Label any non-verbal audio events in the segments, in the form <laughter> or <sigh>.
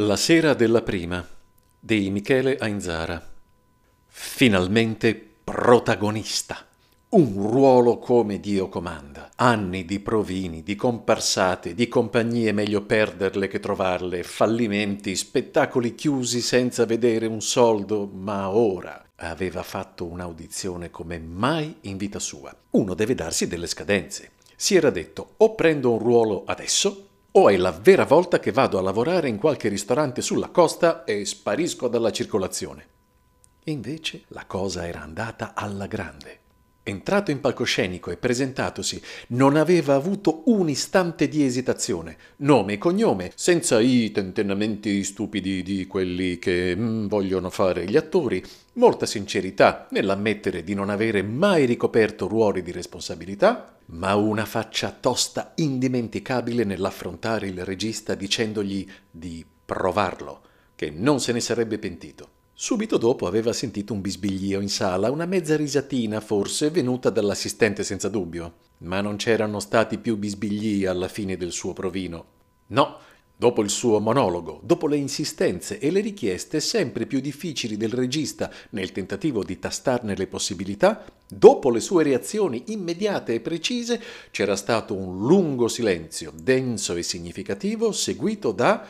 La sera della prima di Michele Ainzara. Finalmente protagonista. Un ruolo come Dio comanda. Anni di provini, di comparsate, di compagnie meglio perderle che trovarle, fallimenti, spettacoli chiusi senza vedere un soldo, ma ora aveva fatto un'audizione come mai in vita sua. Uno deve darsi delle scadenze. Si era detto o prendo un ruolo adesso o è la vera volta che vado a lavorare in qualche ristorante sulla costa e sparisco dalla circolazione. Invece la cosa era andata alla grande. Entrato in palcoscenico e presentatosi, non aveva avuto un istante di esitazione. Nome e cognome, senza i tentennamenti stupidi di quelli che mm, vogliono fare gli attori, molta sincerità nell'ammettere di non avere mai ricoperto ruoli di responsabilità, ma una faccia tosta indimenticabile nell'affrontare il regista dicendogli di provarlo, che non se ne sarebbe pentito. Subito dopo aveva sentito un bisbiglio in sala, una mezza risatina forse venuta dall'assistente senza dubbio. Ma non c'erano stati più bisbigli alla fine del suo provino. No, dopo il suo monologo, dopo le insistenze e le richieste sempre più difficili del regista nel tentativo di tastarne le possibilità, dopo le sue reazioni immediate e precise, c'era stato un lungo silenzio, denso e significativo, seguito da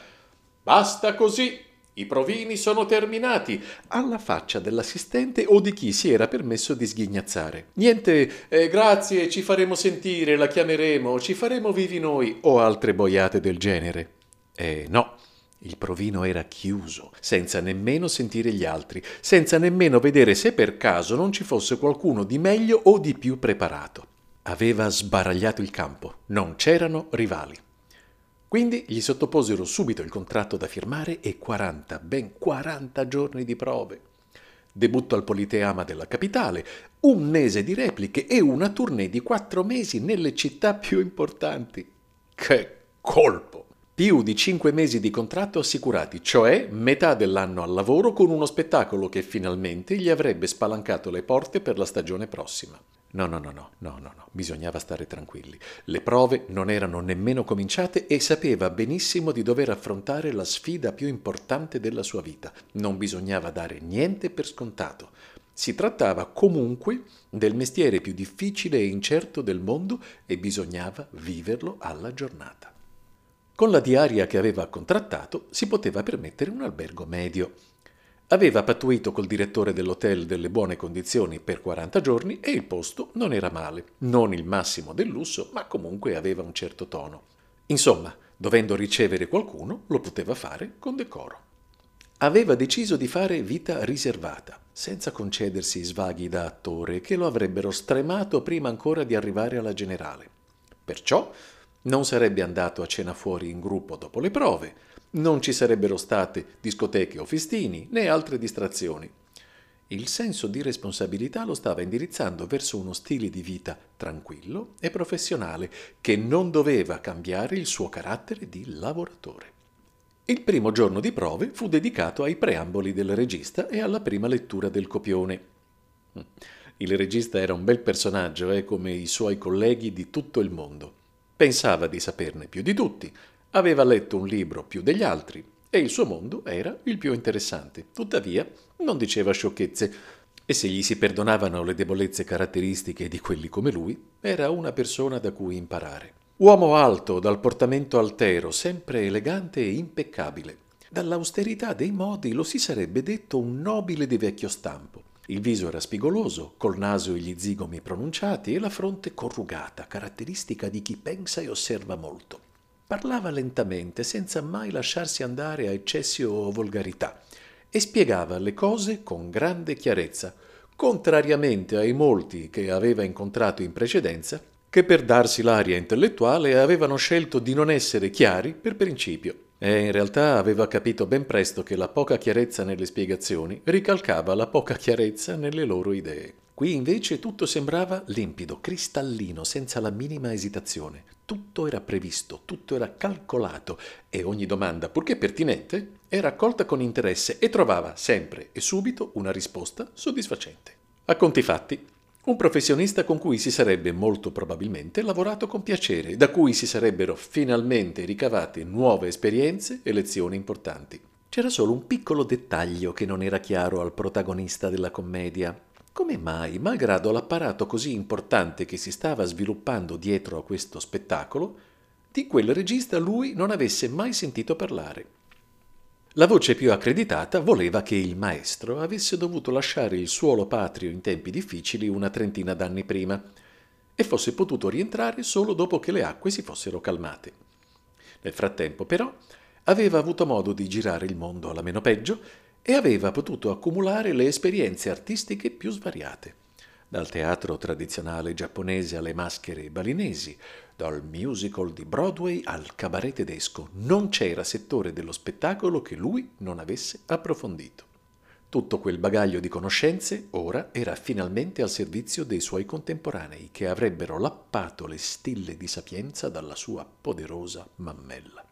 Basta così! I provini sono terminati, alla faccia dell'assistente o di chi si era permesso di sghignazzare. Niente, eh, grazie, ci faremo sentire, la chiameremo, ci faremo vivi noi, o altre boiate del genere. Eh no, il provino era chiuso, senza nemmeno sentire gli altri, senza nemmeno vedere se per caso non ci fosse qualcuno di meglio o di più preparato. Aveva sbaragliato il campo, non c'erano rivali. Quindi gli sottoposero subito il contratto da firmare e 40, ben 40 giorni di prove. Debutto al Politeama della capitale, un mese di repliche e una tournée di quattro mesi nelle città più importanti. Che colpo! Più di cinque mesi di contratto assicurati, cioè metà dell'anno al lavoro con uno spettacolo che finalmente gli avrebbe spalancato le porte per la stagione prossima. No, no, no, no, no, no, no, bisognava stare tranquilli. Le prove non erano nemmeno cominciate e sapeva benissimo di dover affrontare la sfida più importante della sua vita. Non bisognava dare niente per scontato. Si trattava comunque del mestiere più difficile e incerto del mondo e bisognava viverlo alla giornata. Con la diaria che aveva contrattato si poteva permettere un albergo medio. Aveva pattuito col direttore dell'hotel delle buone condizioni per 40 giorni e il posto non era male, non il massimo del lusso, ma comunque aveva un certo tono. Insomma, dovendo ricevere qualcuno, lo poteva fare con decoro. Aveva deciso di fare vita riservata, senza concedersi svaghi da attore che lo avrebbero stremato prima ancora di arrivare alla generale. Perciò non sarebbe andato a cena fuori in gruppo dopo le prove, non ci sarebbero state discoteche o festini né altre distrazioni. Il senso di responsabilità lo stava indirizzando verso uno stile di vita tranquillo e professionale che non doveva cambiare il suo carattere di lavoratore. Il primo giorno di prove fu dedicato ai preamboli del regista e alla prima lettura del copione. Il regista era un bel personaggio, eh, come i suoi colleghi di tutto il mondo. Pensava di saperne più di tutti, Aveva letto un libro più degli altri e il suo mondo era il più interessante. Tuttavia, non diceva sciocchezze e se gli si perdonavano le debolezze caratteristiche di quelli come lui, era una persona da cui imparare. Uomo alto, dal portamento altero, sempre elegante e impeccabile. Dall'austerità dei modi lo si sarebbe detto un nobile di vecchio stampo. Il viso era spigoloso, col naso e gli zigomi pronunciati e la fronte corrugata, caratteristica di chi pensa e osserva molto. Parlava lentamente, senza mai lasciarsi andare a eccessi o volgarità, e spiegava le cose con grande chiarezza, contrariamente ai molti che aveva incontrato in precedenza, che per darsi l'aria intellettuale avevano scelto di non essere chiari per principio. E in realtà aveva capito ben presto che la poca chiarezza nelle spiegazioni ricalcava la poca chiarezza nelle loro idee. Qui invece tutto sembrava limpido, cristallino, senza la minima esitazione. Tutto era previsto, tutto era calcolato e ogni domanda, purché pertinente, era accolta con interesse e trovava sempre e subito una risposta soddisfacente. A conti fatti, Un professionista con cui si sarebbe molto probabilmente lavorato con piacere, da cui si sarebbero finalmente ricavate nuove esperienze e lezioni importanti. C'era solo un piccolo dettaglio che non era chiaro al protagonista della commedia. Come mai, malgrado l'apparato così importante che si stava sviluppando dietro a questo spettacolo, di quel regista lui non avesse mai sentito parlare? La voce più accreditata voleva che il maestro avesse dovuto lasciare il suolo patrio in tempi difficili una trentina d'anni prima e fosse potuto rientrare solo dopo che le acque si fossero calmate. Nel frattempo, però, aveva avuto modo di girare il mondo alla meno peggio e aveva potuto accumulare le esperienze artistiche più svariate, dal teatro tradizionale giapponese alle maschere balinesi, dal musical di Broadway al cabaret tedesco, non c'era settore dello spettacolo che lui non avesse approfondito. Tutto quel bagaglio di conoscenze ora era finalmente al servizio dei suoi contemporanei che avrebbero lappato le stille di sapienza dalla sua poderosa mammella.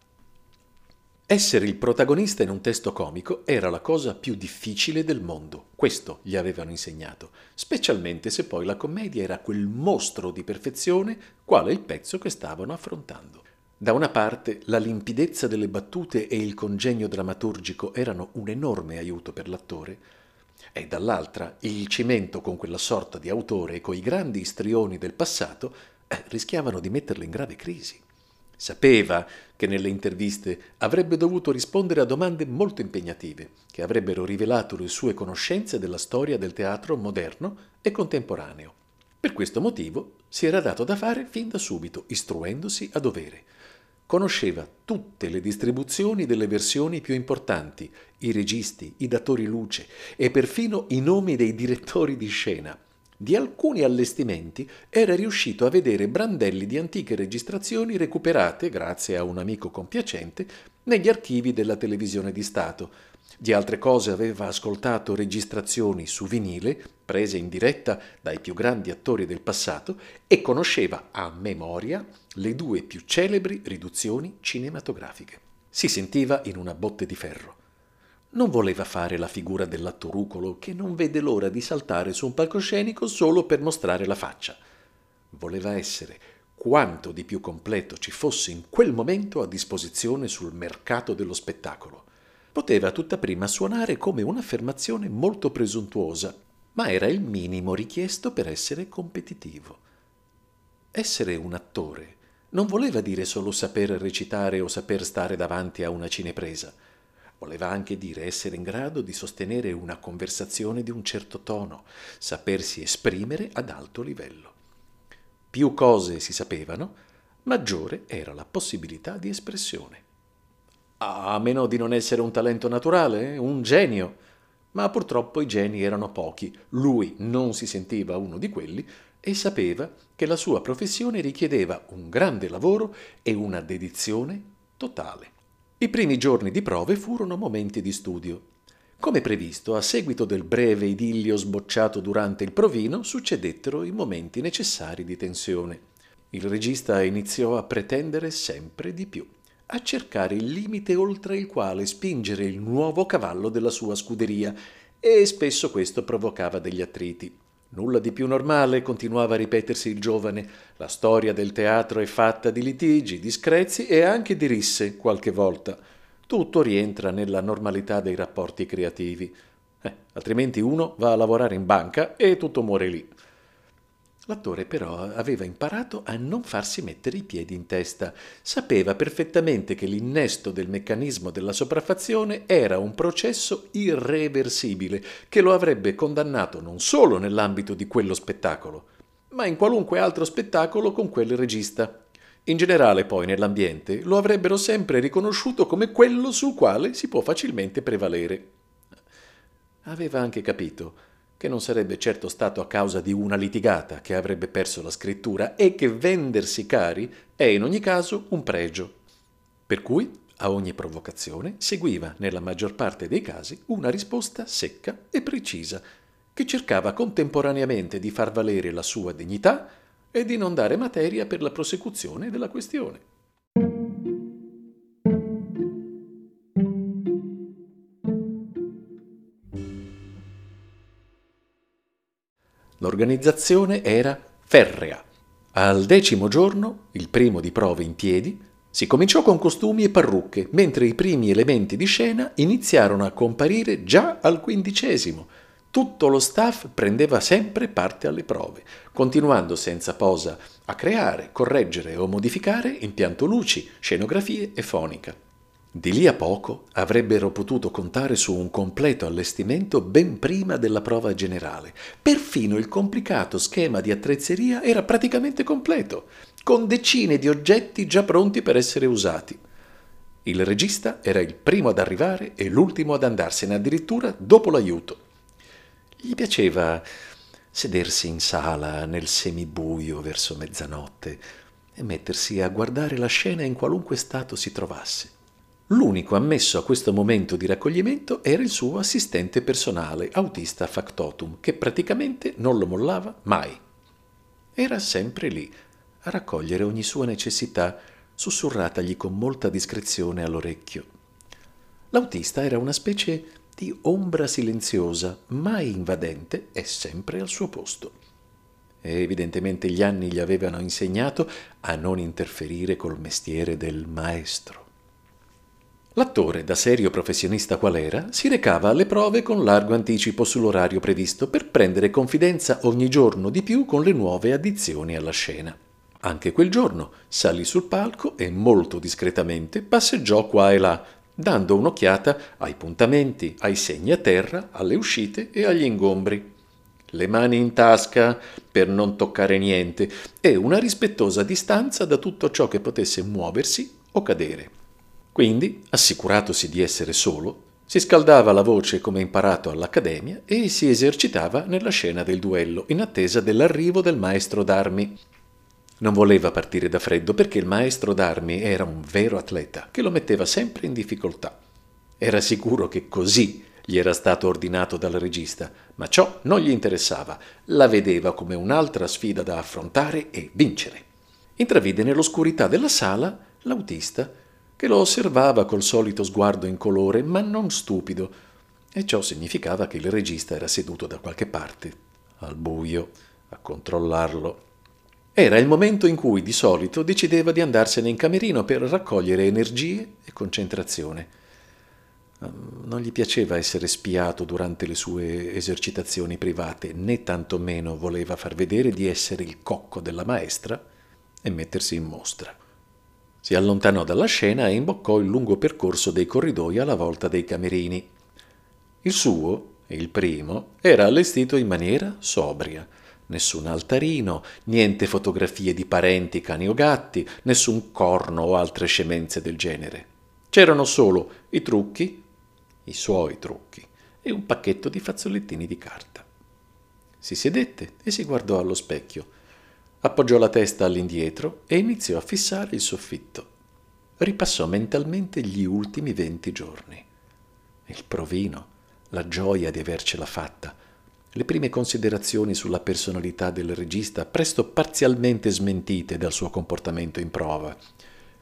Essere il protagonista in un testo comico era la cosa più difficile del mondo, questo gli avevano insegnato, specialmente se poi la commedia era quel mostro di perfezione quale il pezzo che stavano affrontando. Da una parte la limpidezza delle battute e il congegno drammaturgico erano un enorme aiuto per l'attore, e dall'altra il cimento con quella sorta di autore e coi grandi istrioni del passato eh, rischiavano di metterlo in grave crisi. Sapeva che nelle interviste avrebbe dovuto rispondere a domande molto impegnative, che avrebbero rivelato le sue conoscenze della storia del teatro moderno e contemporaneo. Per questo motivo si era dato da fare fin da subito, istruendosi a dovere. Conosceva tutte le distribuzioni delle versioni più importanti, i registi, i datori luce e perfino i nomi dei direttori di scena di alcuni allestimenti era riuscito a vedere brandelli di antiche registrazioni recuperate, grazie a un amico compiacente, negli archivi della televisione di Stato. Di altre cose aveva ascoltato registrazioni su vinile, prese in diretta dai più grandi attori del passato, e conosceva a memoria le due più celebri riduzioni cinematografiche. Si sentiva in una botte di ferro. Non voleva fare la figura dell'attorucolo che non vede l'ora di saltare su un palcoscenico solo per mostrare la faccia. Voleva essere quanto di più completo ci fosse in quel momento a disposizione sul mercato dello spettacolo. Poteva tutta prima suonare come un'affermazione molto presuntuosa, ma era il minimo richiesto per essere competitivo. Essere un attore non voleva dire solo saper recitare o saper stare davanti a una cinepresa Voleva anche dire essere in grado di sostenere una conversazione di un certo tono, sapersi esprimere ad alto livello. Più cose si sapevano, maggiore era la possibilità di espressione. A meno di non essere un talento naturale, un genio. Ma purtroppo i geni erano pochi, lui non si sentiva uno di quelli e sapeva che la sua professione richiedeva un grande lavoro e una dedizione totale. I primi giorni di prove furono momenti di studio. Come previsto, a seguito del breve idillio sbocciato durante il provino, succedettero i momenti necessari di tensione. Il regista iniziò a pretendere sempre di più, a cercare il limite oltre il quale spingere il nuovo cavallo della sua scuderia, e spesso questo provocava degli attriti. Nulla di più normale, continuava a ripetersi il giovane. La storia del teatro è fatta di litigi, di screzi e anche di risse, qualche volta. Tutto rientra nella normalità dei rapporti creativi. Eh, altrimenti uno va a lavorare in banca e tutto muore lì. L'attore però aveva imparato a non farsi mettere i piedi in testa. Sapeva perfettamente che l'innesto del meccanismo della sopraffazione era un processo irreversibile che lo avrebbe condannato non solo nell'ambito di quello spettacolo, ma in qualunque altro spettacolo con quel regista. In generale poi nell'ambiente lo avrebbero sempre riconosciuto come quello sul quale si può facilmente prevalere. Aveva anche capito che non sarebbe certo stato a causa di una litigata che avrebbe perso la scrittura e che vendersi cari è in ogni caso un pregio. Per cui a ogni provocazione seguiva, nella maggior parte dei casi, una risposta secca e precisa, che cercava contemporaneamente di far valere la sua dignità e di non dare materia per la prosecuzione della questione. L'organizzazione era ferrea. Al decimo giorno, il primo di prove in piedi, si cominciò con costumi e parrucche, mentre i primi elementi di scena iniziarono a comparire già al quindicesimo. Tutto lo staff prendeva sempre parte alle prove, continuando senza posa a creare, correggere o modificare impianto luci, scenografie e fonica. Di lì a poco avrebbero potuto contare su un completo allestimento ben prima della prova generale. Perfino il complicato schema di attrezzeria era praticamente completo, con decine di oggetti già pronti per essere usati. Il regista era il primo ad arrivare e l'ultimo ad andarsene addirittura dopo l'aiuto. Gli piaceva sedersi in sala nel semibuio verso mezzanotte e mettersi a guardare la scena in qualunque stato si trovasse. L'unico ammesso a questo momento di raccoglimento era il suo assistente personale, autista factotum, che praticamente non lo mollava mai. Era sempre lì, a raccogliere ogni sua necessità, sussurratagli con molta discrezione all'orecchio. L'autista era una specie di ombra silenziosa, mai invadente e sempre al suo posto. E evidentemente gli anni gli avevano insegnato a non interferire col mestiere del maestro. L'attore, da serio professionista qual era, si recava alle prove con largo anticipo sull'orario previsto per prendere confidenza ogni giorno di più con le nuove addizioni alla scena. Anche quel giorno salì sul palco e molto discretamente passeggiò qua e là, dando un'occhiata ai puntamenti, ai segni a terra, alle uscite e agli ingombri. Le mani in tasca per non toccare niente e una rispettosa distanza da tutto ciò che potesse muoversi o cadere. Quindi, assicuratosi di essere solo, si scaldava la voce come imparato all'accademia e si esercitava nella scena del duello in attesa dell'arrivo del maestro d'armi. Non voleva partire da freddo perché il maestro d'armi era un vero atleta che lo metteva sempre in difficoltà. Era sicuro che così gli era stato ordinato dal regista, ma ciò non gli interessava, la vedeva come un'altra sfida da affrontare e vincere. Intravide nell'oscurità della sala l'autista che lo osservava col solito sguardo incolore, ma non stupido, e ciò significava che il regista era seduto da qualche parte, al buio, a controllarlo. Era il momento in cui di solito decideva di andarsene in camerino per raccogliere energie e concentrazione. Ehm, non gli piaceva essere spiato durante le sue esercitazioni private, né tantomeno voleva far vedere di essere il cocco della maestra e mettersi in mostra. Si allontanò dalla scena e imboccò il lungo percorso dei corridoi alla volta dei camerini. Il suo, il primo, era allestito in maniera sobria. Nessun altarino, niente fotografie di parenti, cani o gatti, nessun corno o altre scemenze del genere. C'erano solo i trucchi, i suoi trucchi, e un pacchetto di fazzolettini di carta. Si sedette e si guardò allo specchio appoggiò la testa all'indietro e iniziò a fissare il soffitto. Ripassò mentalmente gli ultimi venti giorni. Il provino, la gioia di avercela fatta, le prime considerazioni sulla personalità del regista presto parzialmente smentite dal suo comportamento in prova,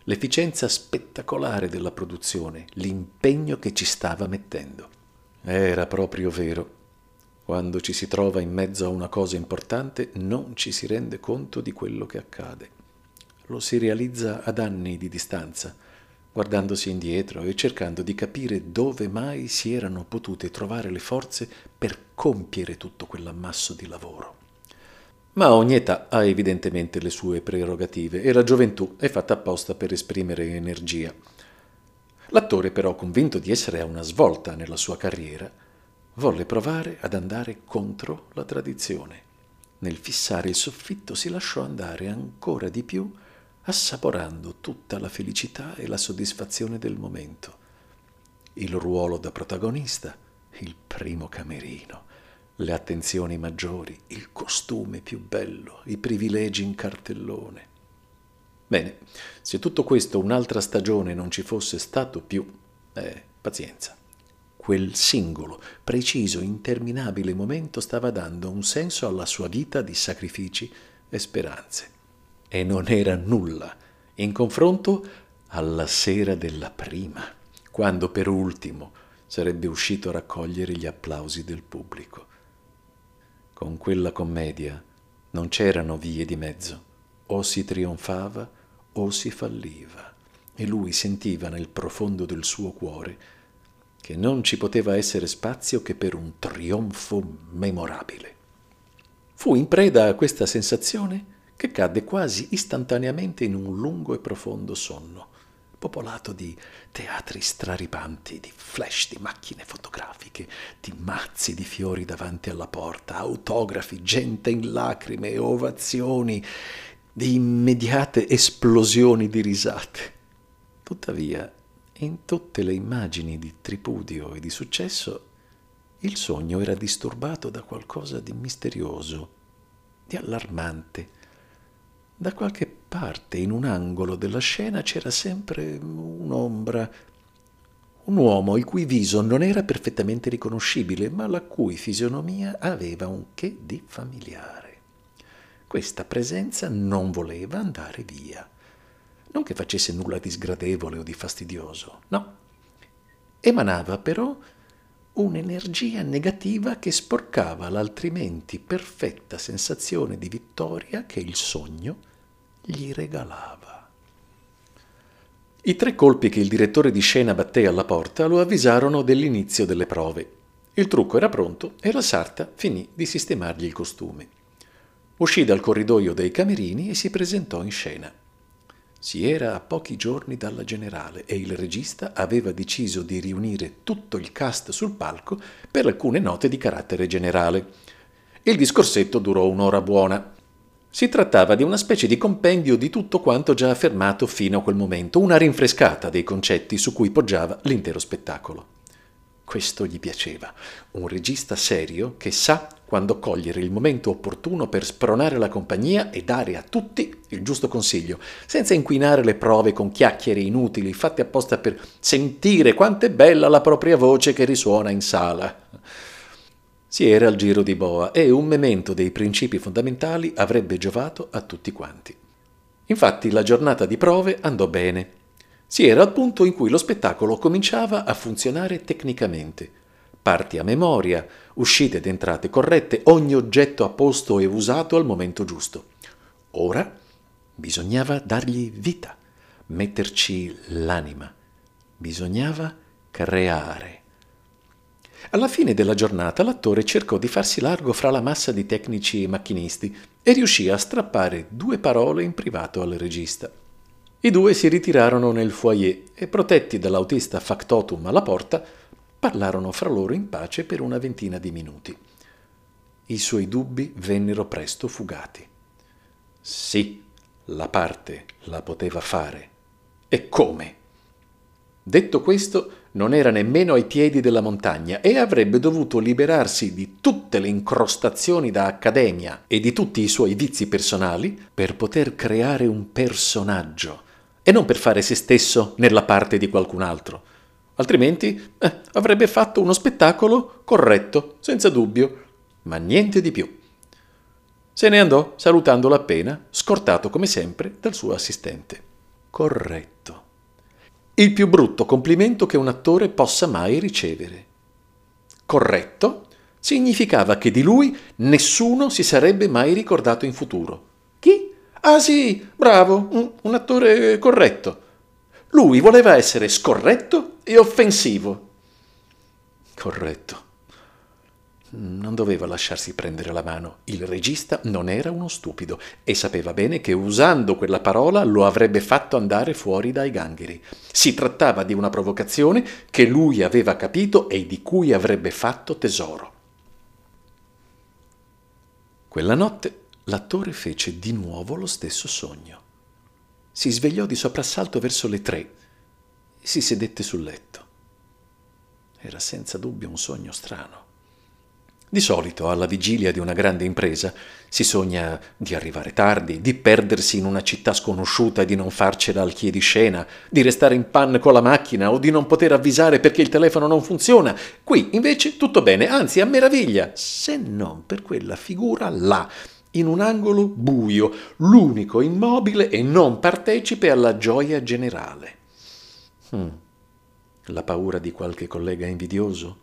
l'efficienza spettacolare della produzione, l'impegno che ci stava mettendo. Era proprio vero. Quando ci si trova in mezzo a una cosa importante non ci si rende conto di quello che accade. Lo si realizza ad anni di distanza, guardandosi indietro e cercando di capire dove mai si erano potute trovare le forze per compiere tutto quell'ammasso di lavoro. Ma ogni età ha evidentemente le sue prerogative e la gioventù è fatta apposta per esprimere energia. L'attore però, convinto di essere a una svolta nella sua carriera, volle provare ad andare contro la tradizione. Nel fissare il soffitto si lasciò andare ancora di più, assaporando tutta la felicità e la soddisfazione del momento. Il ruolo da protagonista, il primo camerino, le attenzioni maggiori, il costume più bello, i privilegi in cartellone. Bene, se tutto questo un'altra stagione non ci fosse stato più, eh, pazienza quel singolo, preciso, interminabile momento stava dando un senso alla sua vita di sacrifici e speranze. E non era nulla in confronto alla sera della prima, quando per ultimo sarebbe uscito a raccogliere gli applausi del pubblico. Con quella commedia non c'erano vie di mezzo, o si trionfava o si falliva, e lui sentiva nel profondo del suo cuore che non ci poteva essere spazio che per un trionfo memorabile. Fu in preda a questa sensazione che cadde quasi istantaneamente in un lungo e profondo sonno, popolato di teatri straripanti, di flash di macchine fotografiche, di mazzi di fiori davanti alla porta, autografi, gente in lacrime ovazioni, di immediate esplosioni di risate. Tuttavia, in tutte le immagini di tripudio e di successo, il sogno era disturbato da qualcosa di misterioso, di allarmante. Da qualche parte, in un angolo della scena, c'era sempre un'ombra, un uomo il cui viso non era perfettamente riconoscibile, ma la cui fisionomia aveva un che di familiare. Questa presenza non voleva andare via. Non che facesse nulla di sgradevole o di fastidioso, no. Emanava però un'energia negativa che sporcava l'altrimenti perfetta sensazione di vittoria che il sogno gli regalava. I tre colpi che il direttore di scena batté alla porta lo avvisarono dell'inizio delle prove. Il trucco era pronto e la sarta finì di sistemargli il costume. Uscì dal corridoio dei camerini e si presentò in scena. Si era a pochi giorni dalla generale e il regista aveva deciso di riunire tutto il cast sul palco per alcune note di carattere generale. Il discorsetto durò un'ora buona. Si trattava di una specie di compendio di tutto quanto già affermato fino a quel momento, una rinfrescata dei concetti su cui poggiava l'intero spettacolo. Questo gli piaceva, un regista serio che sa quando cogliere il momento opportuno per spronare la compagnia e dare a tutti il giusto consiglio, senza inquinare le prove con chiacchiere inutili fatte apposta per sentire quanto è bella la propria voce che risuona in sala. Si era al giro di boa e un memento dei principi fondamentali avrebbe giovato a tutti quanti. Infatti la giornata di prove andò bene si era al punto in cui lo spettacolo cominciava a funzionare tecnicamente. Parti a memoria, uscite ed entrate corrette, ogni oggetto a posto e usato al momento giusto. Ora bisognava dargli vita, metterci l'anima. Bisognava creare. Alla fine della giornata l'attore cercò di farsi largo fra la massa di tecnici e macchinisti e riuscì a strappare due parole in privato al regista. I due si ritirarono nel foyer e, protetti dall'autista factotum alla porta, parlarono fra loro in pace per una ventina di minuti. I suoi dubbi vennero presto fugati. Sì, la parte la poteva fare. E come? Detto questo, non era nemmeno ai piedi della montagna e avrebbe dovuto liberarsi di tutte le incrostazioni da accademia e di tutti i suoi vizi personali per poter creare un personaggio e non per fare se stesso nella parte di qualcun altro. Altrimenti eh, avrebbe fatto uno spettacolo corretto, senza dubbio, ma niente di più. Se ne andò salutandolo appena, scortato come sempre dal suo assistente. Corretto. Il più brutto complimento che un attore possa mai ricevere. Corretto significava che di lui nessuno si sarebbe mai ricordato in futuro. Chi? Ah sì, bravo, un, un attore corretto. Lui voleva essere scorretto e offensivo. Corretto. Non doveva lasciarsi prendere la mano. Il regista non era uno stupido e sapeva bene che usando quella parola lo avrebbe fatto andare fuori dai gangheri. Si trattava di una provocazione che lui aveva capito e di cui avrebbe fatto tesoro. Quella notte l'attore fece di nuovo lo stesso sogno. Si svegliò di soprassalto verso le tre e si sedette sul letto. Era senza dubbio un sogno strano. Di solito, alla vigilia di una grande impresa, si sogna di arrivare tardi, di perdersi in una città sconosciuta e di non farcela al chiediscena, di restare in panne con la macchina o di non poter avvisare perché il telefono non funziona. Qui, invece, tutto bene, anzi, a meraviglia, se non per quella figura là, in un angolo buio, l'unico immobile e non partecipe alla gioia generale. Hmm. La paura di qualche collega invidioso?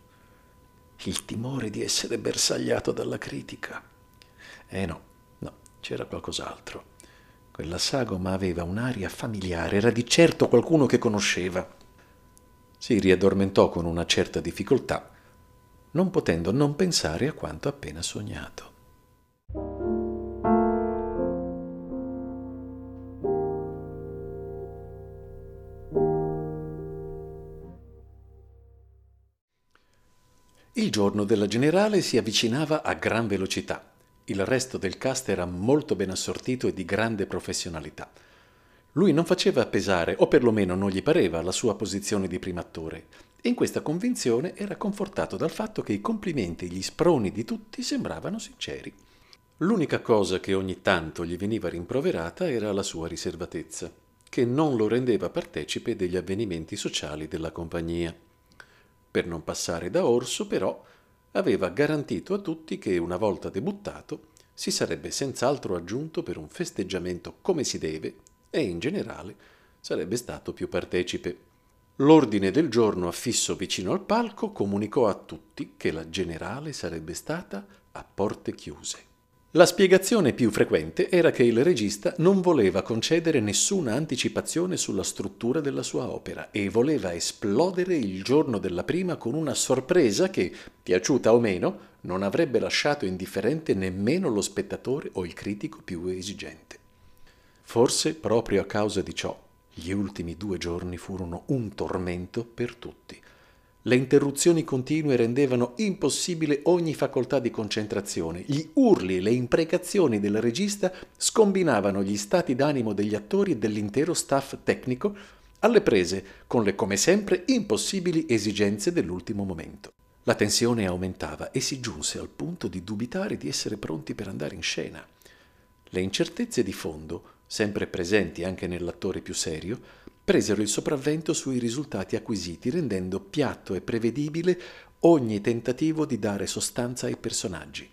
Il timore di essere bersagliato dalla critica? Eh no, no, c'era qualcos'altro. Quella sagoma aveva un'aria familiare, era di certo qualcuno che conosceva. Si riaddormentò con una certa difficoltà, non potendo non pensare a quanto appena sognato. Il giorno della generale si avvicinava a gran velocità. Il resto del cast era molto ben assortito e di grande professionalità. Lui non faceva pesare, o perlomeno non gli pareva, la sua posizione di primattore, e in questa convinzione era confortato dal fatto che i complimenti e gli sproni di tutti sembravano sinceri. L'unica cosa che ogni tanto gli veniva rimproverata era la sua riservatezza, che non lo rendeva partecipe degli avvenimenti sociali della compagnia. Per non passare da orso, però, aveva garantito a tutti che una volta debuttato si sarebbe senz'altro aggiunto per un festeggiamento come si deve e in generale sarebbe stato più partecipe. L'ordine del giorno affisso vicino al palco comunicò a tutti che la generale sarebbe stata a porte chiuse. La spiegazione più frequente era che il regista non voleva concedere nessuna anticipazione sulla struttura della sua opera e voleva esplodere il giorno della prima con una sorpresa che, piaciuta o meno, non avrebbe lasciato indifferente nemmeno lo spettatore o il critico più esigente. Forse proprio a causa di ciò, gli ultimi due giorni furono un tormento per tutti le interruzioni continue rendevano impossibile ogni facoltà di concentrazione. Gli urli e le imprecazioni del regista scombinavano gli stati d'animo degli attori e dell'intero staff tecnico alle prese con le come sempre impossibili esigenze dell'ultimo momento. La tensione aumentava e si giunse al punto di dubitare di essere pronti per andare in scena. Le incertezze di fondo, sempre presenti anche nell'attore più serio, presero il sopravvento sui risultati acquisiti, rendendo piatto e prevedibile ogni tentativo di dare sostanza ai personaggi.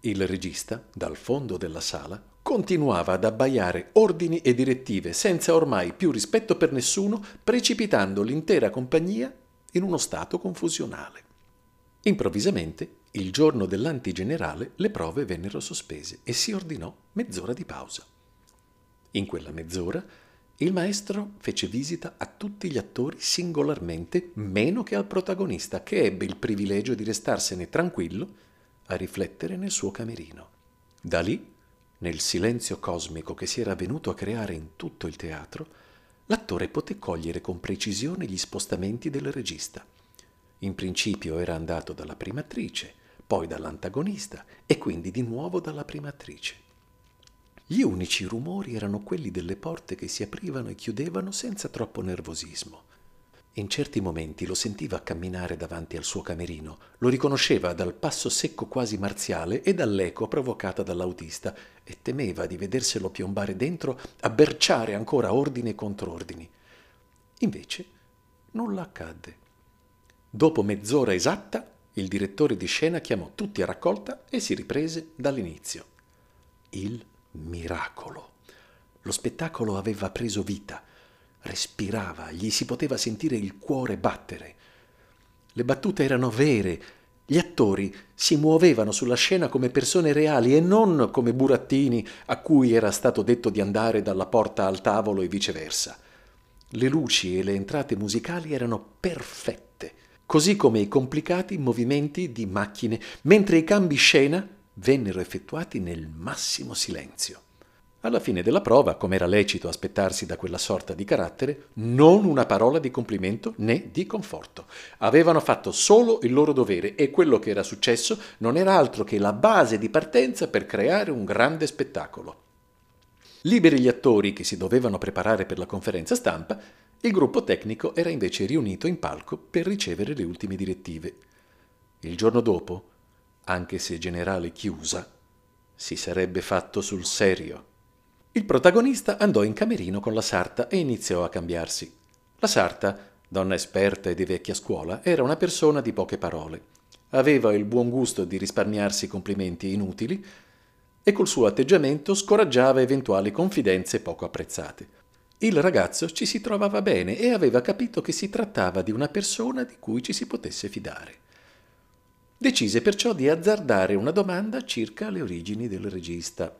Il regista, dal fondo della sala, continuava ad abbaiare ordini e direttive senza ormai più rispetto per nessuno, precipitando l'intera compagnia in uno stato confusionale. Improvvisamente, il giorno dell'antigenerale, le prove vennero sospese e si ordinò mezz'ora di pausa. In quella mezz'ora il maestro fece visita a tutti gli attori singolarmente, meno che al protagonista, che ebbe il privilegio di restarsene tranquillo a riflettere nel suo camerino. Da lì, nel silenzio cosmico che si era venuto a creare in tutto il teatro, l'attore poté cogliere con precisione gli spostamenti del regista. In principio era andato dalla prima attrice, poi dall'antagonista e quindi di nuovo dalla prima attrice. Gli unici rumori erano quelli delle porte che si aprivano e chiudevano senza troppo nervosismo. In certi momenti lo sentiva camminare davanti al suo camerino, lo riconosceva dal passo secco quasi marziale e dall'eco provocata dall'autista e temeva di vederselo piombare dentro a berciare ancora ordini e contrordini. Invece nulla accadde. Dopo mezz'ora esatta, il direttore di scena chiamò tutti a raccolta e si riprese dall'inizio. Il miracolo. Lo spettacolo aveva preso vita, respirava, gli si poteva sentire il cuore battere. Le battute erano vere, gli attori si muovevano sulla scena come persone reali e non come burattini a cui era stato detto di andare dalla porta al tavolo e viceversa. Le luci e le entrate musicali erano perfette, così come i complicati movimenti di macchine, mentre i cambi scena vennero effettuati nel massimo silenzio. Alla fine della prova, come era lecito aspettarsi da quella sorta di carattere, non una parola di complimento né di conforto. Avevano fatto solo il loro dovere e quello che era successo non era altro che la base di partenza per creare un grande spettacolo. Liberi gli attori che si dovevano preparare per la conferenza stampa, il gruppo tecnico era invece riunito in palco per ricevere le ultime direttive. Il giorno dopo, anche se generale chiusa, si sarebbe fatto sul serio. Il protagonista andò in camerino con la sarta e iniziò a cambiarsi. La sarta, donna esperta e di vecchia scuola, era una persona di poche parole. Aveva il buon gusto di risparmiarsi complimenti inutili e col suo atteggiamento scoraggiava eventuali confidenze poco apprezzate. Il ragazzo ci si trovava bene e aveva capito che si trattava di una persona di cui ci si potesse fidare. Decise perciò di azzardare una domanda circa le origini del regista.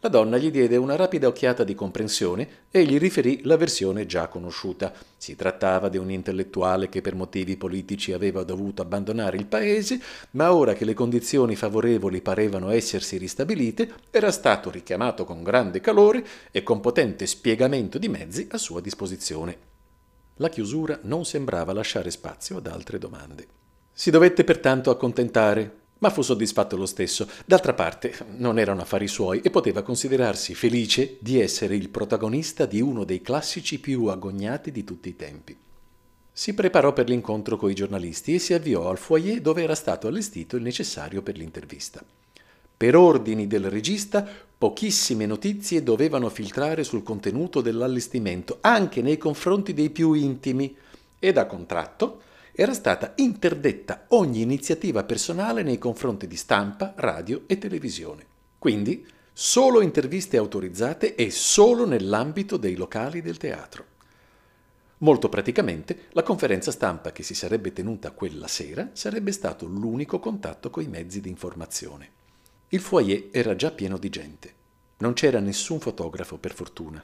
La donna gli diede una rapida occhiata di comprensione e gli riferì la versione già conosciuta. Si trattava di un intellettuale che per motivi politici aveva dovuto abbandonare il paese, ma ora che le condizioni favorevoli parevano essersi ristabilite, era stato richiamato con grande calore e con potente spiegamento di mezzi a sua disposizione. La chiusura non sembrava lasciare spazio ad altre domande. Si dovette pertanto accontentare ma fu soddisfatto lo stesso. D'altra parte, non erano affari suoi e poteva considerarsi felice di essere il protagonista di uno dei classici più agognati di tutti i tempi. Si preparò per l'incontro coi giornalisti e si avviò al foyer dove era stato allestito il necessario per l'intervista. Per ordini del regista, pochissime notizie dovevano filtrare sul contenuto dell'allestimento, anche nei confronti dei più intimi, e da contratto era stata interdetta ogni iniziativa personale nei confronti di stampa, radio e televisione. Quindi solo interviste autorizzate e solo nell'ambito dei locali del teatro. Molto praticamente, la conferenza stampa che si sarebbe tenuta quella sera sarebbe stato l'unico contatto coi mezzi di informazione. Il foyer era già pieno di gente. Non c'era nessun fotografo, per fortuna.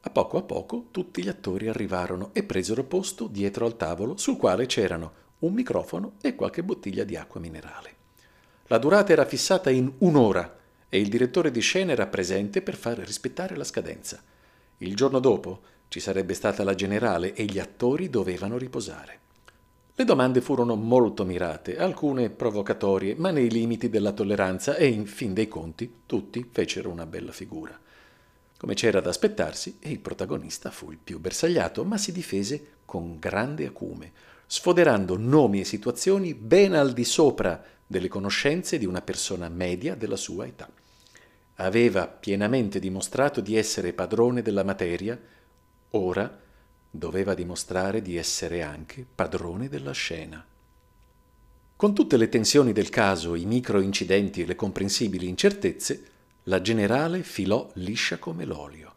A poco a poco tutti gli attori arrivarono e presero posto dietro al tavolo sul quale c'erano un microfono e qualche bottiglia di acqua minerale. La durata era fissata in un'ora e il direttore di scena era presente per far rispettare la scadenza. Il giorno dopo ci sarebbe stata la generale e gli attori dovevano riposare. Le domande furono molto mirate, alcune provocatorie, ma nei limiti della tolleranza e in fin dei conti tutti fecero una bella figura. Come c'era da aspettarsi, il protagonista fu il più bersagliato, ma si difese con grande acume, sfoderando nomi e situazioni ben al di sopra delle conoscenze di una persona media della sua età. Aveva pienamente dimostrato di essere padrone della materia, ora doveva dimostrare di essere anche padrone della scena. Con tutte le tensioni del caso, i micro incidenti e le comprensibili incertezze, la generale filò liscia come l'olio.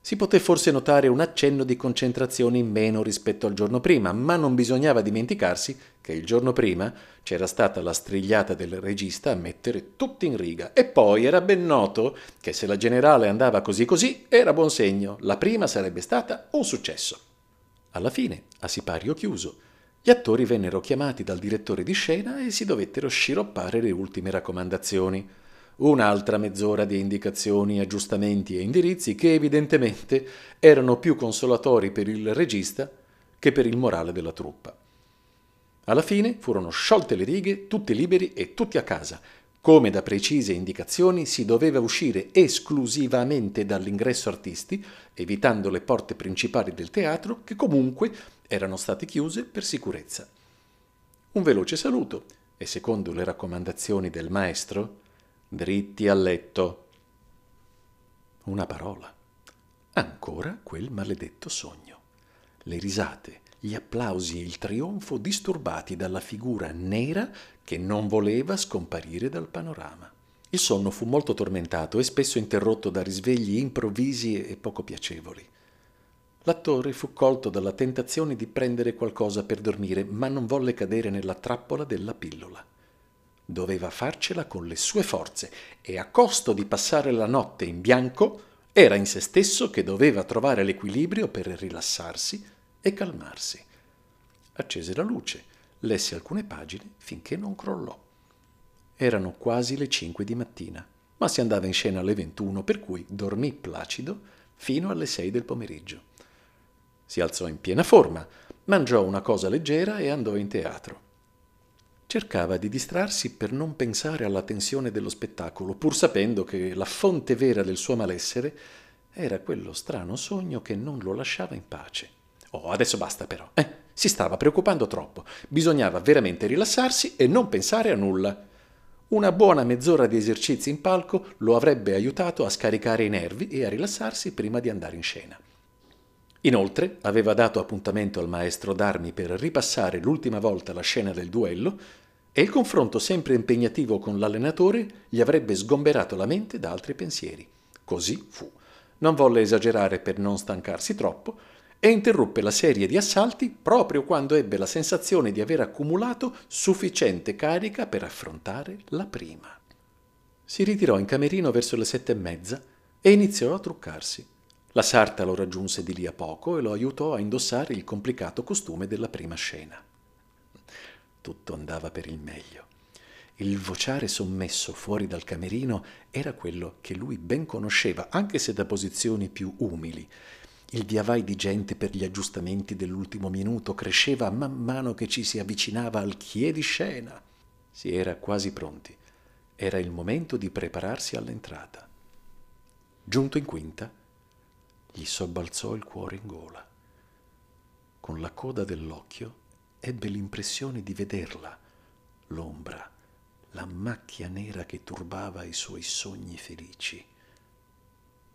Si poté forse notare un accenno di concentrazione in meno rispetto al giorno prima, ma non bisognava dimenticarsi che il giorno prima c'era stata la strigliata del regista a mettere tutti in riga. E poi era ben noto che se la generale andava così così era buon segno, la prima sarebbe stata un successo. Alla fine, a sipario chiuso, gli attori vennero chiamati dal direttore di scena e si dovettero sciroppare le ultime raccomandazioni un'altra mezz'ora di indicazioni, aggiustamenti e indirizzi che evidentemente erano più consolatori per il regista che per il morale della truppa. Alla fine furono sciolte le righe, tutti liberi e tutti a casa. Come da precise indicazioni si doveva uscire esclusivamente dall'ingresso artisti, evitando le porte principali del teatro, che comunque erano state chiuse per sicurezza. Un veloce saluto e, secondo le raccomandazioni del maestro, dritti a letto. Una parola. Ancora quel maledetto sogno. Le risate, gli applausi e il trionfo disturbati dalla figura nera che non voleva scomparire dal panorama. Il sonno fu molto tormentato e spesso interrotto da risvegli improvvisi e poco piacevoli. L'attore fu colto dalla tentazione di prendere qualcosa per dormire, ma non volle cadere nella trappola della pillola doveva farcela con le sue forze e a costo di passare la notte in bianco era in se stesso che doveva trovare l'equilibrio per rilassarsi e calmarsi. Accese la luce, lesse alcune pagine finché non crollò. Erano quasi le cinque di mattina, ma si andava in scena alle 21, per cui dormì placido fino alle sei del pomeriggio. Si alzò in piena forma, mangiò una cosa leggera e andò in teatro. Cercava di distrarsi per non pensare alla tensione dello spettacolo, pur sapendo che la fonte vera del suo malessere era quello strano sogno che non lo lasciava in pace. Oh, adesso basta però. Eh, si stava preoccupando troppo. Bisognava veramente rilassarsi e non pensare a nulla. Una buona mezz'ora di esercizi in palco lo avrebbe aiutato a scaricare i nervi e a rilassarsi prima di andare in scena. Inoltre aveva dato appuntamento al maestro d'armi per ripassare l'ultima volta la scena del duello e il confronto sempre impegnativo con l'allenatore gli avrebbe sgomberato la mente da altri pensieri. Così fu. Non volle esagerare per non stancarsi troppo e interruppe la serie di assalti proprio quando ebbe la sensazione di aver accumulato sufficiente carica per affrontare la prima. Si ritirò in camerino verso le sette e mezza e iniziò a truccarsi. La sarta lo raggiunse di lì a poco e lo aiutò a indossare il complicato costume della prima scena. Tutto andava per il meglio. Il vociare sommesso fuori dal camerino era quello che lui ben conosceva, anche se da posizioni più umili, il viavai di gente per gli aggiustamenti dell'ultimo minuto cresceva man mano che ci si avvicinava al chie di scena. Si era quasi pronti. Era il momento di prepararsi all'entrata. Giunto in quinta, gli sobbalzò il cuore in gola. Con la coda dell'occhio ebbe l'impressione di vederla, l'ombra, la macchia nera che turbava i suoi sogni felici.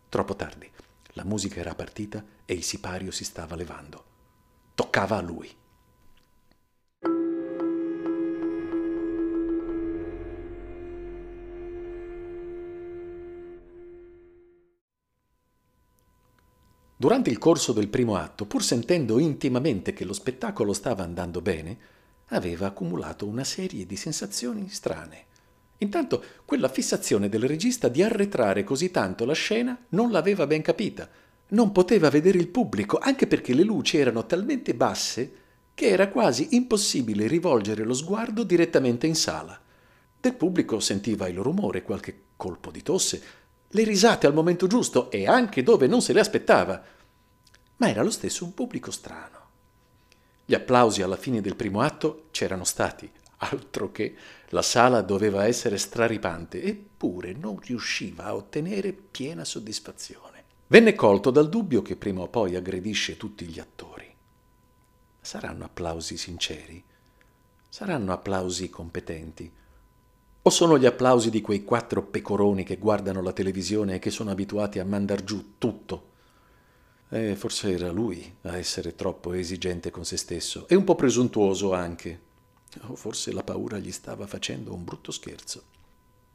Troppo tardi. La musica era partita e il sipario si stava levando. Toccava a lui. Durante il corso del primo atto, pur sentendo intimamente che lo spettacolo stava andando bene, aveva accumulato una serie di sensazioni strane. Intanto quella fissazione del regista di arretrare così tanto la scena non l'aveva ben capita. Non poteva vedere il pubblico, anche perché le luci erano talmente basse che era quasi impossibile rivolgere lo sguardo direttamente in sala. Del pubblico sentiva il rumore, qualche colpo di tosse, le risate al momento giusto e anche dove non se le aspettava. Ma era lo stesso un pubblico strano. Gli applausi alla fine del primo atto c'erano stati, altro che la sala doveva essere straripante, eppure non riusciva a ottenere piena soddisfazione. Venne colto dal dubbio che prima o poi aggredisce tutti gli attori. Saranno applausi sinceri? Saranno applausi competenti? O sono gli applausi di quei quattro pecoroni che guardano la televisione e che sono abituati a mandar giù tutto? E forse era lui a essere troppo esigente con se stesso e un po' presuntuoso anche o forse la paura gli stava facendo un brutto scherzo.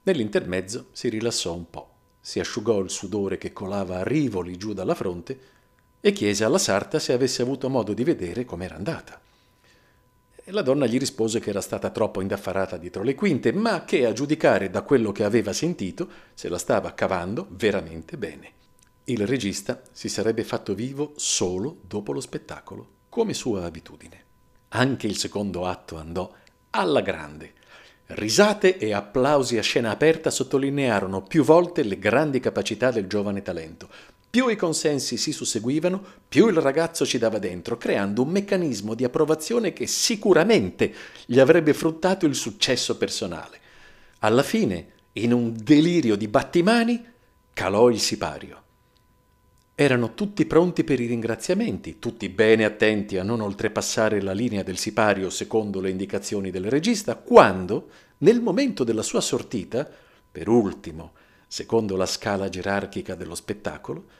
Nell'intermezzo si rilassò un po', si asciugò il sudore che colava a rivoli giù dalla fronte e chiese alla sarta se avesse avuto modo di vedere com'era andata. La donna gli rispose che era stata troppo indaffarata dietro le quinte, ma che a giudicare da quello che aveva sentito se la stava cavando veramente bene. Il regista si sarebbe fatto vivo solo dopo lo spettacolo, come sua abitudine. Anche il secondo atto andò alla grande. Risate e applausi a scena aperta sottolinearono più volte le grandi capacità del giovane talento. Più i consensi si susseguivano, più il ragazzo ci dava dentro, creando un meccanismo di approvazione che sicuramente gli avrebbe fruttato il successo personale. Alla fine, in un delirio di battimani, calò il sipario. Erano tutti pronti per i ringraziamenti, tutti bene attenti a non oltrepassare la linea del sipario secondo le indicazioni del regista, quando, nel momento della sua sortita, per ultimo, secondo la scala gerarchica dello spettacolo,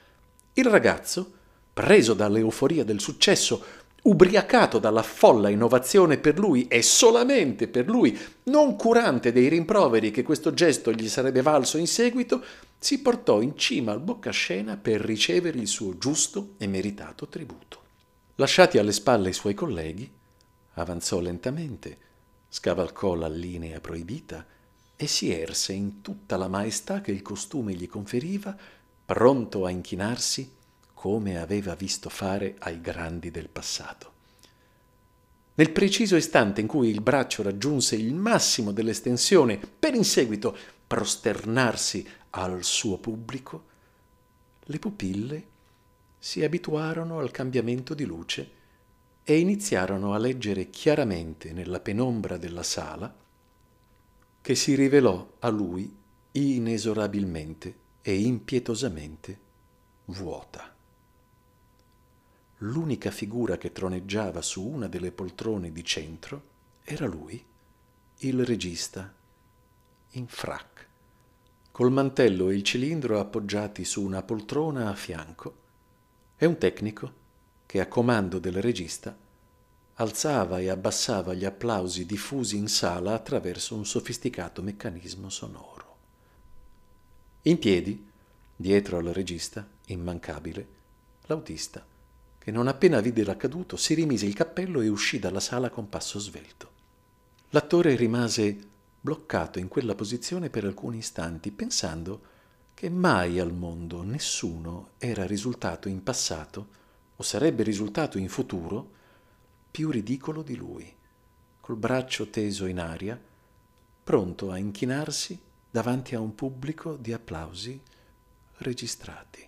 il ragazzo, preso dall'euforia del successo, ubriacato dalla folla innovazione per lui e solamente per lui, non curante dei rimproveri che questo gesto gli sarebbe valso in seguito, si portò in cima al boccascena per ricevere il suo giusto e meritato tributo. Lasciati alle spalle i suoi colleghi, avanzò lentamente, scavalcò la linea proibita e si erse in tutta la maestà che il costume gli conferiva, pronto a inchinarsi come aveva visto fare ai grandi del passato. Nel preciso istante in cui il braccio raggiunse il massimo dell'estensione per in seguito prosternarsi al suo pubblico, le pupille si abituarono al cambiamento di luce e iniziarono a leggere chiaramente nella penombra della sala che si rivelò a lui inesorabilmente e impietosamente vuota. L'unica figura che troneggiava su una delle poltrone di centro era lui, il regista, in frac col mantello e il cilindro appoggiati su una poltrona a fianco, e un tecnico che a comando del regista alzava e abbassava gli applausi diffusi in sala attraverso un sofisticato meccanismo sonoro. In piedi, dietro al regista, immancabile, l'autista, che non appena vide l'accaduto si rimise il cappello e uscì dalla sala con passo svelto. L'attore rimase bloccato in quella posizione per alcuni istanti, pensando che mai al mondo nessuno era risultato in passato o sarebbe risultato in futuro più ridicolo di lui, col braccio teso in aria, pronto a inchinarsi davanti a un pubblico di applausi registrati.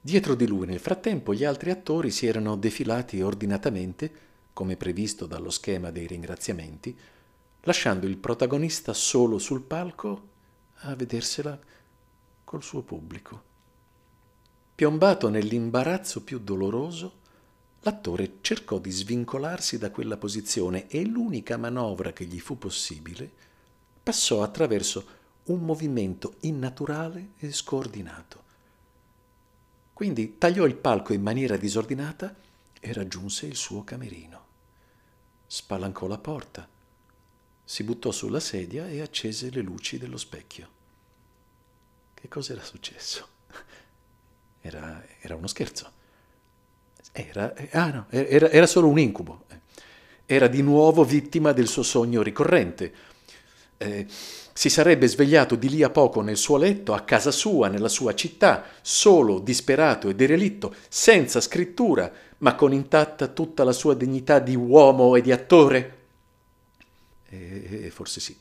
Dietro di lui, nel frattempo, gli altri attori si erano defilati ordinatamente, come previsto dallo schema dei ringraziamenti, lasciando il protagonista solo sul palco a vedersela col suo pubblico. Piombato nell'imbarazzo più doloroso, l'attore cercò di svincolarsi da quella posizione e l'unica manovra che gli fu possibile passò attraverso un movimento innaturale e scordinato. Quindi tagliò il palco in maniera disordinata e raggiunse il suo camerino. Spalancò la porta, si buttò sulla sedia e accese le luci dello specchio. Che cosa era successo? <laughs> Era, era uno scherzo. Era, ah no, era, era solo un incubo. Era di nuovo vittima del suo sogno ricorrente. Eh, si sarebbe svegliato di lì a poco nel suo letto, a casa sua, nella sua città, solo, disperato e derelitto, senza scrittura, ma con intatta tutta la sua dignità di uomo e di attore? E, e forse sì,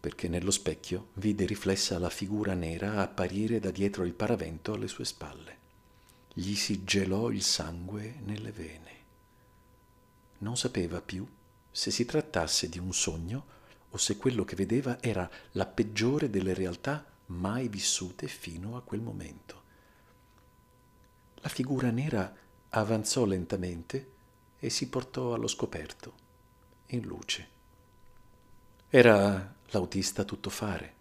perché nello specchio vide riflessa la figura nera apparire da dietro il paravento alle sue spalle. Gli si gelò il sangue nelle vene. Non sapeva più se si trattasse di un sogno o se quello che vedeva era la peggiore delle realtà mai vissute fino a quel momento. La figura nera avanzò lentamente e si portò allo scoperto, in luce. Era l'autista tuttofare,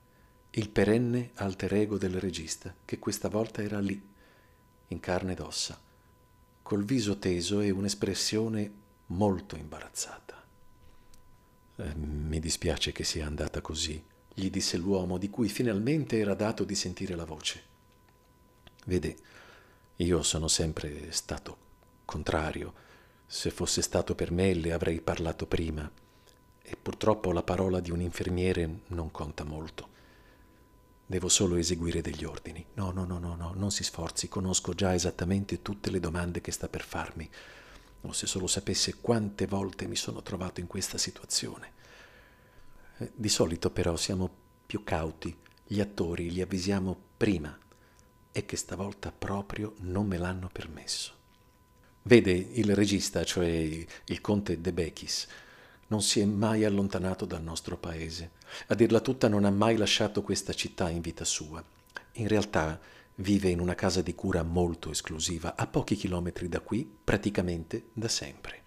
il perenne alter ego del regista, che questa volta era lì, in carne ed ossa, col viso teso e un'espressione molto imbarazzata. Eh, mi dispiace che sia andata così, gli disse l'uomo di cui finalmente era dato di sentire la voce. Vede, io sono sempre stato contrario. Se fosse stato per me le avrei parlato prima. E purtroppo la parola di un infermiere non conta molto. Devo solo eseguire degli ordini. No, no, no, no, no, non si sforzi, conosco già esattamente tutte le domande che sta per farmi. O se solo sapesse quante volte mi sono trovato in questa situazione. Eh, di solito però siamo più cauti, gli attori li avvisiamo prima e che stavolta proprio non me l'hanno permesso. Vede, il regista, cioè il conte De Bechis, non si è mai allontanato dal nostro paese. A dirla tutta non ha mai lasciato questa città in vita sua. In realtà Vive in una casa di cura molto esclusiva, a pochi chilometri da qui, praticamente da sempre.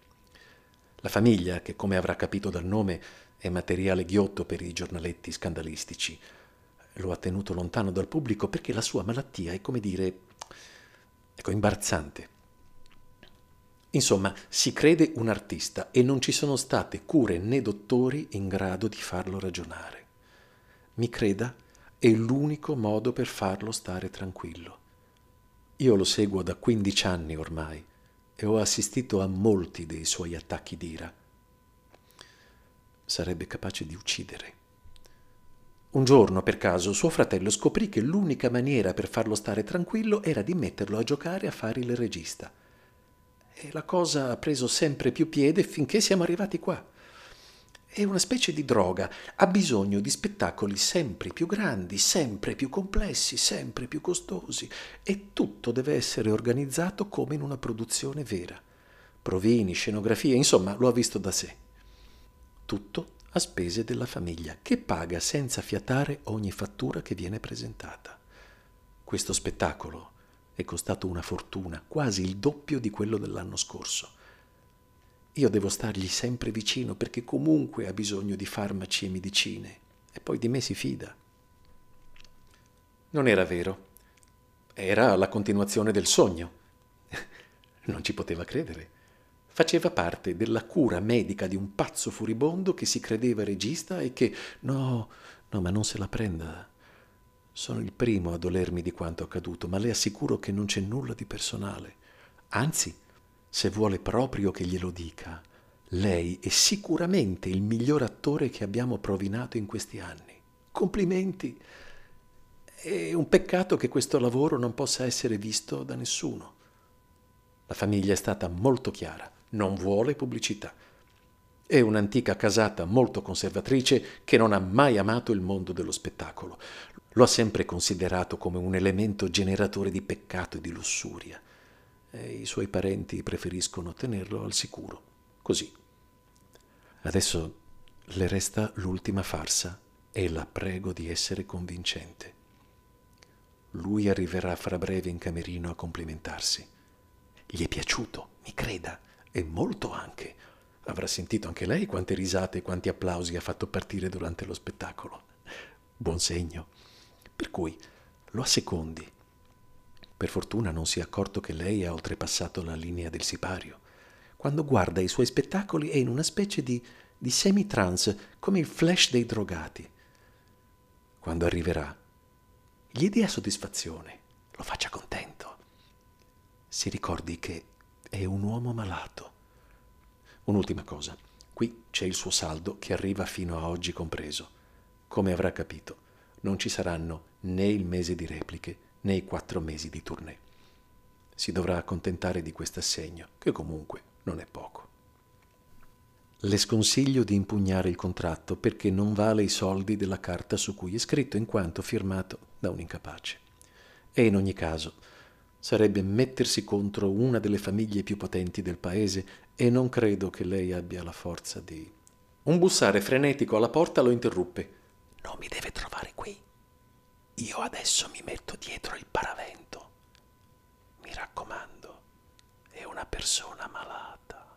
La famiglia, che come avrà capito dal nome è materiale ghiotto per i giornaletti scandalistici, lo ha tenuto lontano dal pubblico perché la sua malattia è, come dire, ecco, imbarazzante. Insomma, si crede un artista e non ci sono state cure né dottori in grado di farlo ragionare. Mi creda, è l'unico modo per farlo stare tranquillo. Io lo seguo da 15 anni ormai e ho assistito a molti dei suoi attacchi d'ira. Sarebbe capace di uccidere. Un giorno, per caso, suo fratello scoprì che l'unica maniera per farlo stare tranquillo era di metterlo a giocare a fare il regista. E la cosa ha preso sempre più piede finché siamo arrivati qua. È una specie di droga, ha bisogno di spettacoli sempre più grandi, sempre più complessi, sempre più costosi e tutto deve essere organizzato come in una produzione vera. Provini, scenografie, insomma, lo ha visto da sé. Tutto a spese della famiglia, che paga senza fiatare ogni fattura che viene presentata. Questo spettacolo è costato una fortuna, quasi il doppio di quello dell'anno scorso. Io devo stargli sempre vicino perché comunque ha bisogno di farmaci e medicine e poi di me si fida. Non era vero. Era la continuazione del sogno. <laughs> Non ci poteva credere. Faceva parte della cura medica di un pazzo furibondo che si credeva regista e che... No, no, ma non se la prenda. Sono il primo a dolermi di quanto accaduto, ma le assicuro che non c'è nulla di personale. Anzi, se vuole proprio che glielo dica, lei è sicuramente il miglior attore che abbiamo provinato in questi anni. Complimenti. È un peccato che questo lavoro non possa essere visto da nessuno. La famiglia è stata molto chiara, non vuole pubblicità. È un'antica casata molto conservatrice che non ha mai amato il mondo dello spettacolo. Lo ha sempre considerato come un elemento generatore di peccato e di lussuria. E i suoi parenti preferiscono tenerlo al sicuro. Così. Adesso le resta l'ultima farsa e la prego di essere convincente. Lui arriverà fra breve in camerino a complimentarsi. Gli è piaciuto, mi creda, e molto anche. Avrà sentito anche lei quante risate e quanti applausi ha fatto partire durante lo spettacolo. Buon segno. Per cui lo assecondi. Per fortuna non si è accorto che lei ha oltrepassato la linea del sipario. Quando guarda i suoi spettacoli è in una specie di, di semi-trance, come il flash dei drogati. Quando arriverà, gli dia soddisfazione, lo faccia contento. Si ricordi che è un uomo malato Un'ultima cosa. Qui c'è il suo saldo che arriva fino a oggi compreso. Come avrà capito, non ci saranno né il mese di repliche né i quattro mesi di tournée. Si dovrà accontentare di questo assegno, che comunque non è poco. Le sconsiglio di impugnare il contratto perché non vale i soldi della carta su cui è scritto in quanto firmato da un incapace. E in ogni caso sarebbe mettersi contro una delle famiglie più potenti del paese e non credo che lei abbia la forza di... Un bussare frenetico alla porta lo interruppe. Non mi deve trovare qui. Io adesso mi metto dietro il paravento. Mi raccomando, è una persona malata.